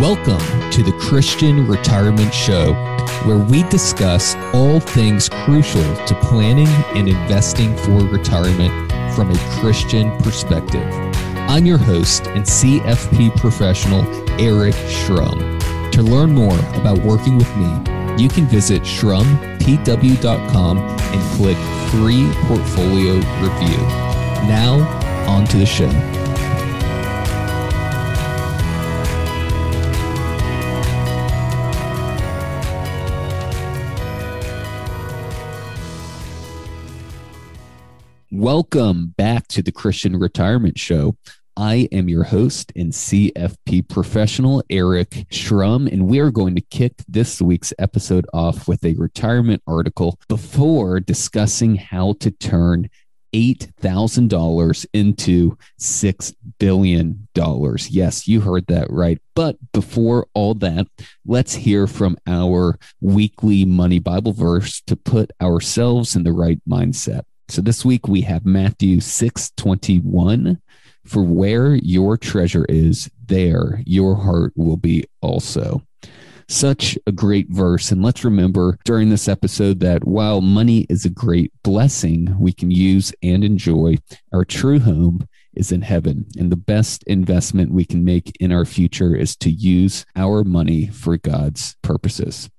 Welcome to the Christian Retirement Show, where we discuss all things crucial to planning and investing for retirement from a Christian perspective. I'm your host and CFP professional, Eric Shrum. To learn more about working with me, you can visit shrumpw.com and click free portfolio review. Now, on to the show. Welcome back to the Christian Retirement Show. I am your host and CFP professional, Eric Shrum, and we are going to kick this week's episode off with a retirement article before discussing how to turn $8,000 into $6 billion. Yes, you heard that right. But before all that, let's hear from our weekly money Bible verse to put ourselves in the right mindset. So this week we have Matthew 6 21. For where your treasure is, there your heart will be also. Such a great verse. And let's remember during this episode that while money is a great blessing we can use and enjoy, our true home is in heaven. And the best investment we can make in our future is to use our money for God's purposes.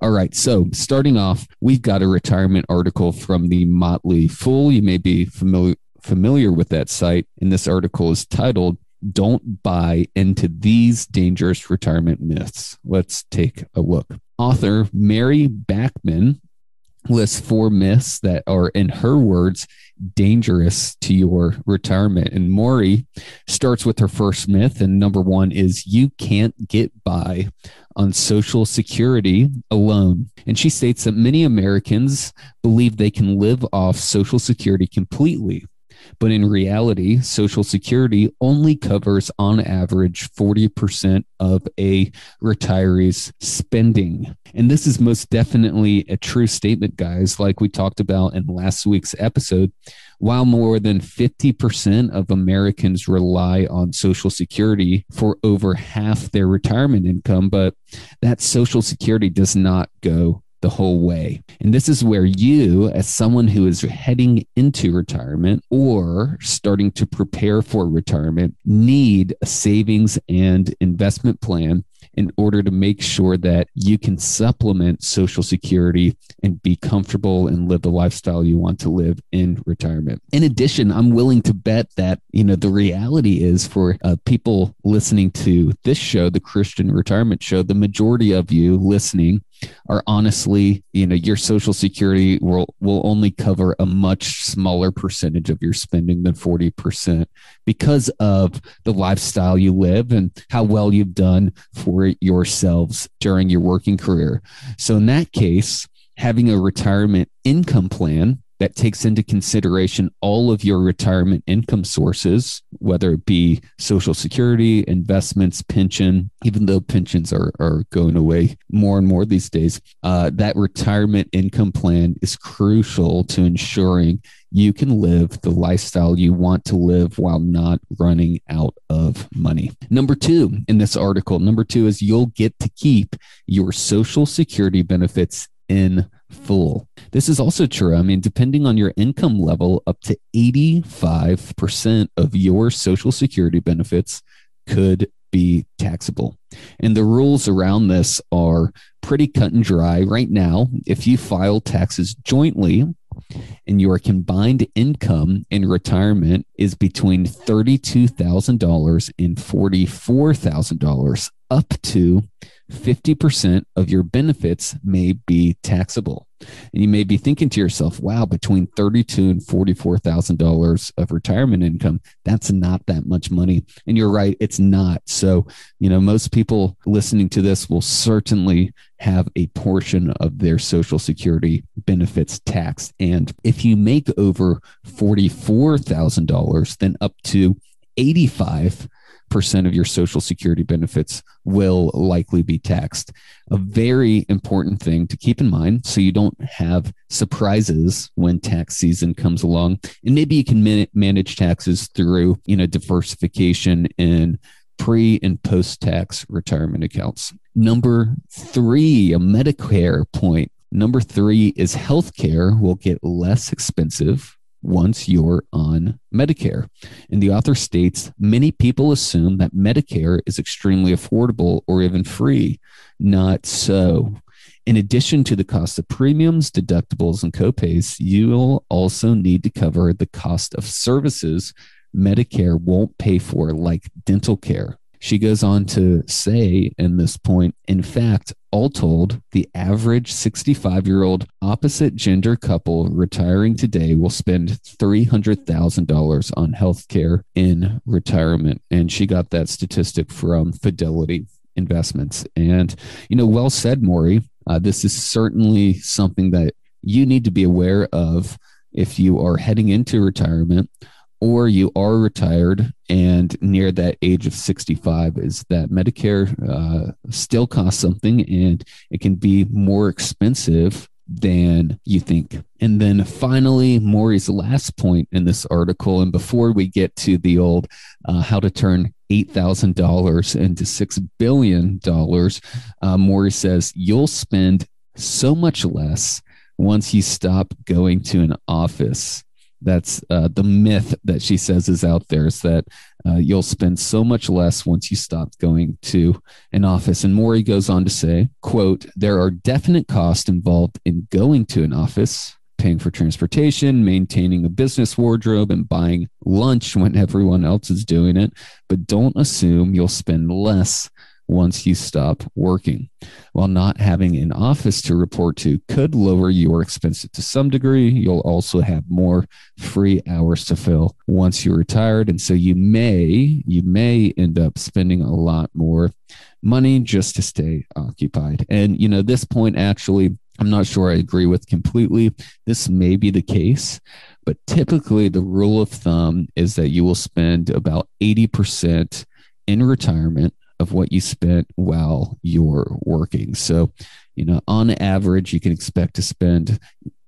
All right. So starting off, we've got a retirement article from the Motley Fool. You may be familiar familiar with that site. And this article is titled Don't Buy into These Dangerous Retirement Myths. Let's take a look. Author Mary Backman lists four myths that are, in her words, dangerous to your retirement. And Maurie starts with her first myth. And number one is you can't get by on Social Security alone. And she states that many Americans believe they can live off Social Security completely. But in reality, Social Security only covers on average 40% of a retiree's spending. And this is most definitely a true statement, guys, like we talked about in last week's episode. While more than 50% of Americans rely on Social Security for over half their retirement income, but that Social Security does not go the whole way. And this is where you, as someone who is heading into retirement or starting to prepare for retirement, need a savings and investment plan in order to make sure that you can supplement Social Security and be comfortable and live the lifestyle you want to live in retirement. In addition, I'm willing to bet that, you know, the reality is for uh, people listening to this show, the Christian Retirement Show, the majority of you listening are honestly, you know, your social security will will only cover a much smaller percentage of your spending than 40% because of the lifestyle you live and how well you've done for yourselves during your working career. So in that case, having a retirement income plan that takes into consideration all of your retirement income sources, whether it be Social Security, investments, pension, even though pensions are, are going away more and more these days, uh, that retirement income plan is crucial to ensuring you can live the lifestyle you want to live while not running out of money. Number two in this article, number two is you'll get to keep your Social Security benefits in full. This is also true. I mean, depending on your income level, up to 85% of your Social Security benefits could be taxable. And the rules around this are pretty cut and dry. Right now, if you file taxes jointly, and your combined income in retirement is between $32,000 and $44,000 up to 50% of your benefits may be taxable. And you may be thinking to yourself, wow, between 32 and $44,000 of retirement income, that's not that much money. And you're right, it's not. So, you know, most people listening to this will certainly have a portion of their social security benefits taxed. And if you make over $44,000, then up to 85 percent of your social security benefits will likely be taxed. A very important thing to keep in mind so you don't have surprises when tax season comes along. And maybe you can man- manage taxes through, you know, diversification in pre and post tax retirement accounts. Number three, a Medicare point. Number three is healthcare will get less expensive once you're on Medicare. And the author states many people assume that Medicare is extremely affordable or even free. Not so. In addition to the cost of premiums, deductibles, and copays, you'll also need to cover the cost of services Medicare won't pay for, like dental care. She goes on to say in this point, in fact, all told, the average 65 year old opposite gender couple retiring today will spend $300,000 on health care in retirement. And she got that statistic from Fidelity Investments. And, you know, well said, Maurie. Uh, this is certainly something that you need to be aware of if you are heading into retirement or you are retired and near that age of 65 is that medicare uh, still costs something and it can be more expensive than you think. And then finally maurie's last point in this article and before we get to the old uh, how to turn $8000 into $6 billion uh, maurie says you'll spend so much less once you stop going to an office that's uh, the myth that she says is out there is that uh, you'll spend so much less once you stop going to an office. And maurie goes on to say quote there are definite costs involved in going to an office paying for transportation maintaining a business wardrobe and buying lunch when everyone else is doing it. But don't assume you'll spend less once you stop working. While not having an office to report to could lower your expenses to some degree, you'll also have more free hours to fill once you're retired. And so you may, you may end up spending a lot more money just to stay occupied. And, you know, this point actually, I'm not sure I agree with completely. This may be the case, but typically the rule of thumb is that you will spend about 80% in retirement of what you spent while you're working. So, you know, on average, you can expect to spend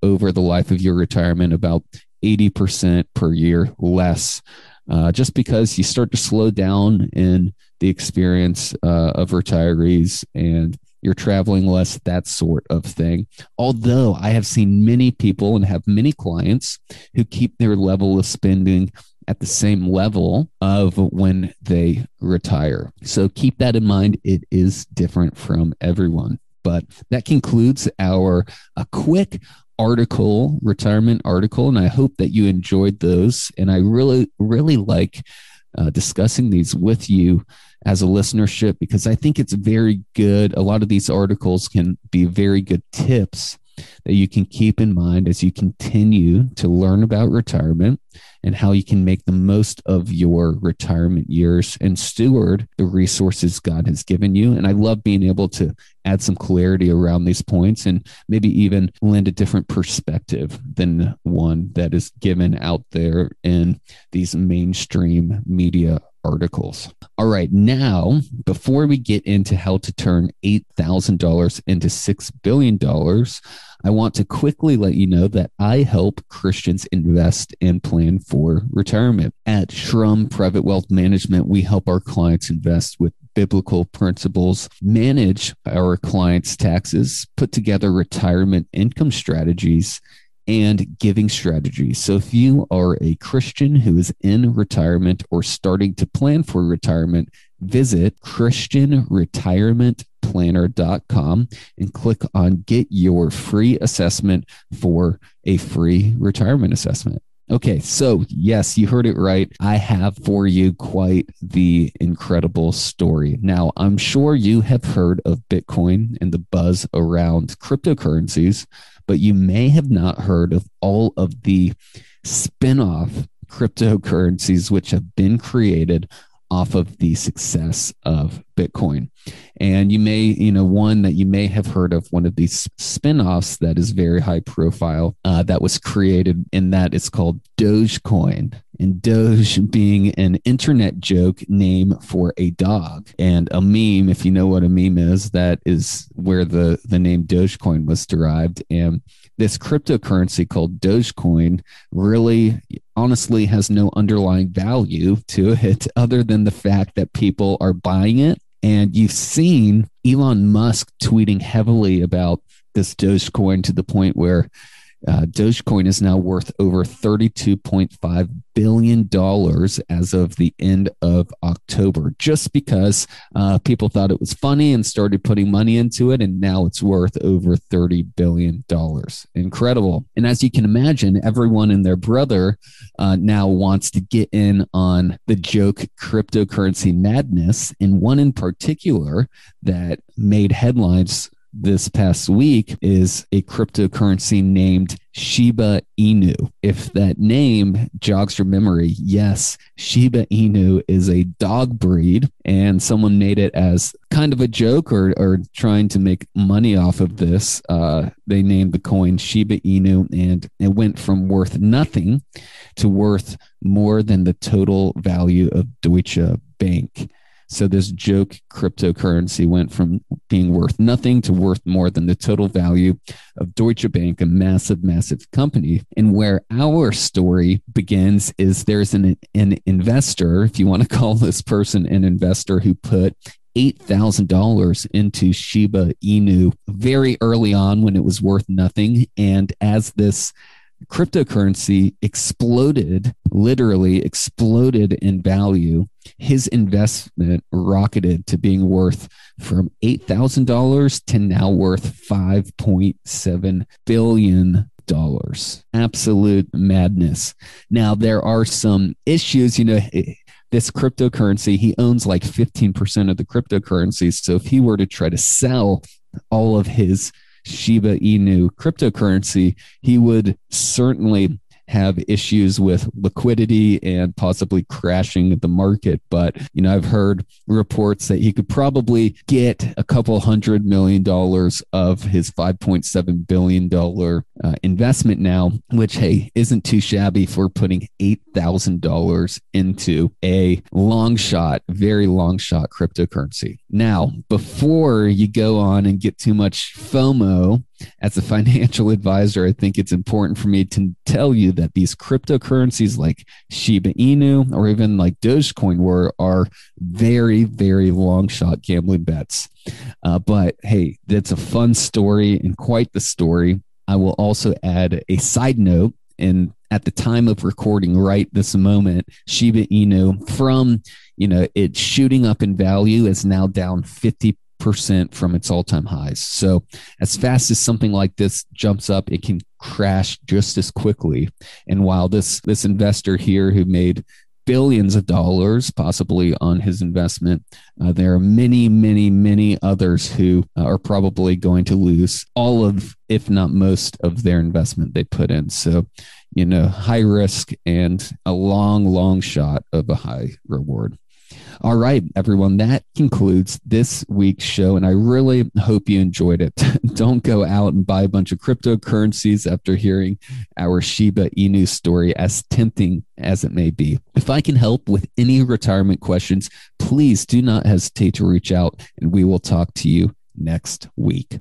over the life of your retirement about 80% per year less, uh, just because you start to slow down in the experience uh, of retirees and you're traveling less, that sort of thing. Although I have seen many people and have many clients who keep their level of spending at the same level of when they retire. So keep that in mind. It is different from everyone. But that concludes our a quick article, retirement article, and I hope that you enjoyed those. And I really, really like uh, discussing these with you as a listenership because I think it's very good. A lot of these articles can be very good tips that you can keep in mind as you continue to learn about retirement and how you can make the most of your retirement years and steward the resources God has given you. And I love being able to add some clarity around these points and maybe even lend a different perspective than one that is given out there in these mainstream media articles. All right, now, before we get into how to turn $8,000 into $6 billion, I want to quickly let you know that I help Christians invest and plan for retirement. At Shrum Private Wealth Management, we help our clients invest with biblical principles, manage our clients' taxes, put together retirement income strategies, and giving strategies. So, if you are a Christian who is in retirement or starting to plan for retirement, visit christianretirementplanner.com and click on get your free assessment for a free retirement assessment. Okay, so yes, you heard it right. I have for you quite the incredible story. Now, I'm sure you have heard of Bitcoin and the buzz around cryptocurrencies, but you may have not heard of all of the spin off cryptocurrencies which have been created off of the success of Bitcoin. And you may, you know, one that you may have heard of, one of these spin-offs that is very high profile uh, that was created in that it's called Dogecoin. And Doge being an internet joke name for a dog. And a meme, if you know what a meme is, that is where the, the name Dogecoin was derived. And this cryptocurrency called Dogecoin really honestly has no underlying value to it other than the fact that people are buying it. And you've seen Elon Musk tweeting heavily about this Dogecoin to the point where uh, Dogecoin is now worth over $32.5 billion as of the end of October, just because uh, people thought it was funny and started putting money into it. And now it's worth over $30 billion. Incredible. And as you can imagine, everyone and their brother uh, now wants to get in on the joke cryptocurrency madness. And one in particular that made headlines this past week is a cryptocurrency named Shiba Inu. If that name jogs your memory, yes, Shiba Inu is a dog breed, and someone made it as kind of a joke or, or trying to make money off of this. Uh, they named the coin Shiba Inu, and it went from worth nothing to worth more than the total value of Deutsche Bank. So this joke cryptocurrency went from being worth nothing to worth more than the total value of Deutsche Bank, a massive, massive company. And where our story begins is there's an, an investor, if you want to call this person an investor, who put $8,000 into Shiba Inu very early on when it was worth nothing. And as this cryptocurrency exploded, literally exploded in value. His investment rocketed to being worth from $8,000 to now worth $5.7 billion. Absolute madness. Now there are some issues, you know, eh, this cryptocurrency, he owns like 15% of the cryptocurrencies. So if he were to try to sell all of his Shiba Inu cryptocurrency, he would certainly have issues with liquidity and possibly crashing the market. But, you know, I've heard reports that he could probably get a couple hundred million dollars of his $5.7 billion uh, investment now, which, hey, isn't too shabby for putting $8,000 into a long shot, very long shot cryptocurrency. Now, before you go on and get too much FOMO, as a financial advisor, I think it's important for me to tell you that these cryptocurrencies like Shiba Inu or even like Dogecoin were are very, very long shot gambling bets. Uh, but hey, that's a fun story and quite the story. I will also add a side note and at the time of recording right this moment shiba inu from you know it's shooting up in value is now down 50 percent from its all-time highs. So as fast as something like this jumps up, it can crash just as quickly. And while this this investor here who made billions of dollars possibly on his investment, uh, there are many, many, many others who uh, are probably going to lose all of, if not most, of their investment they put in. So, you know, high risk and a long, long shot of a high reward. All right, everyone, that concludes this week's show. And I really hope you enjoyed it. Don't go out and buy a bunch of cryptocurrencies after hearing our Shiba Inu story, as tempting as it may be. If I can help with any retirement questions, please do not hesitate to reach out and we will talk to you next week.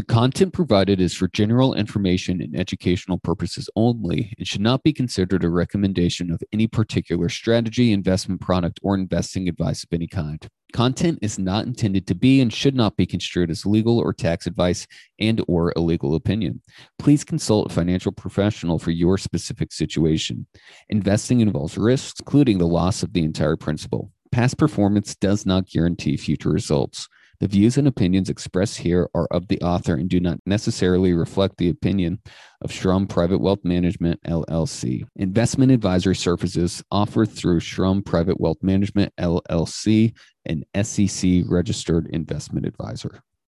The content provided is for general information and educational purposes only and should not be considered a recommendation of any particular strategy, investment product, or investing advice of any kind. Content is not intended to be and should not be construed as legal or tax advice and or a legal opinion. Please consult a financial professional for your specific situation. Investing involves risks, including the loss of the entire principal. Past performance does not guarantee future results. The views and opinions expressed here are of the author and do not necessarily reflect the opinion of Shrum Private Wealth Management, LLC. Investment advisory services offered through Shrum Private Wealth Management, LLC, an SEC registered investment advisor.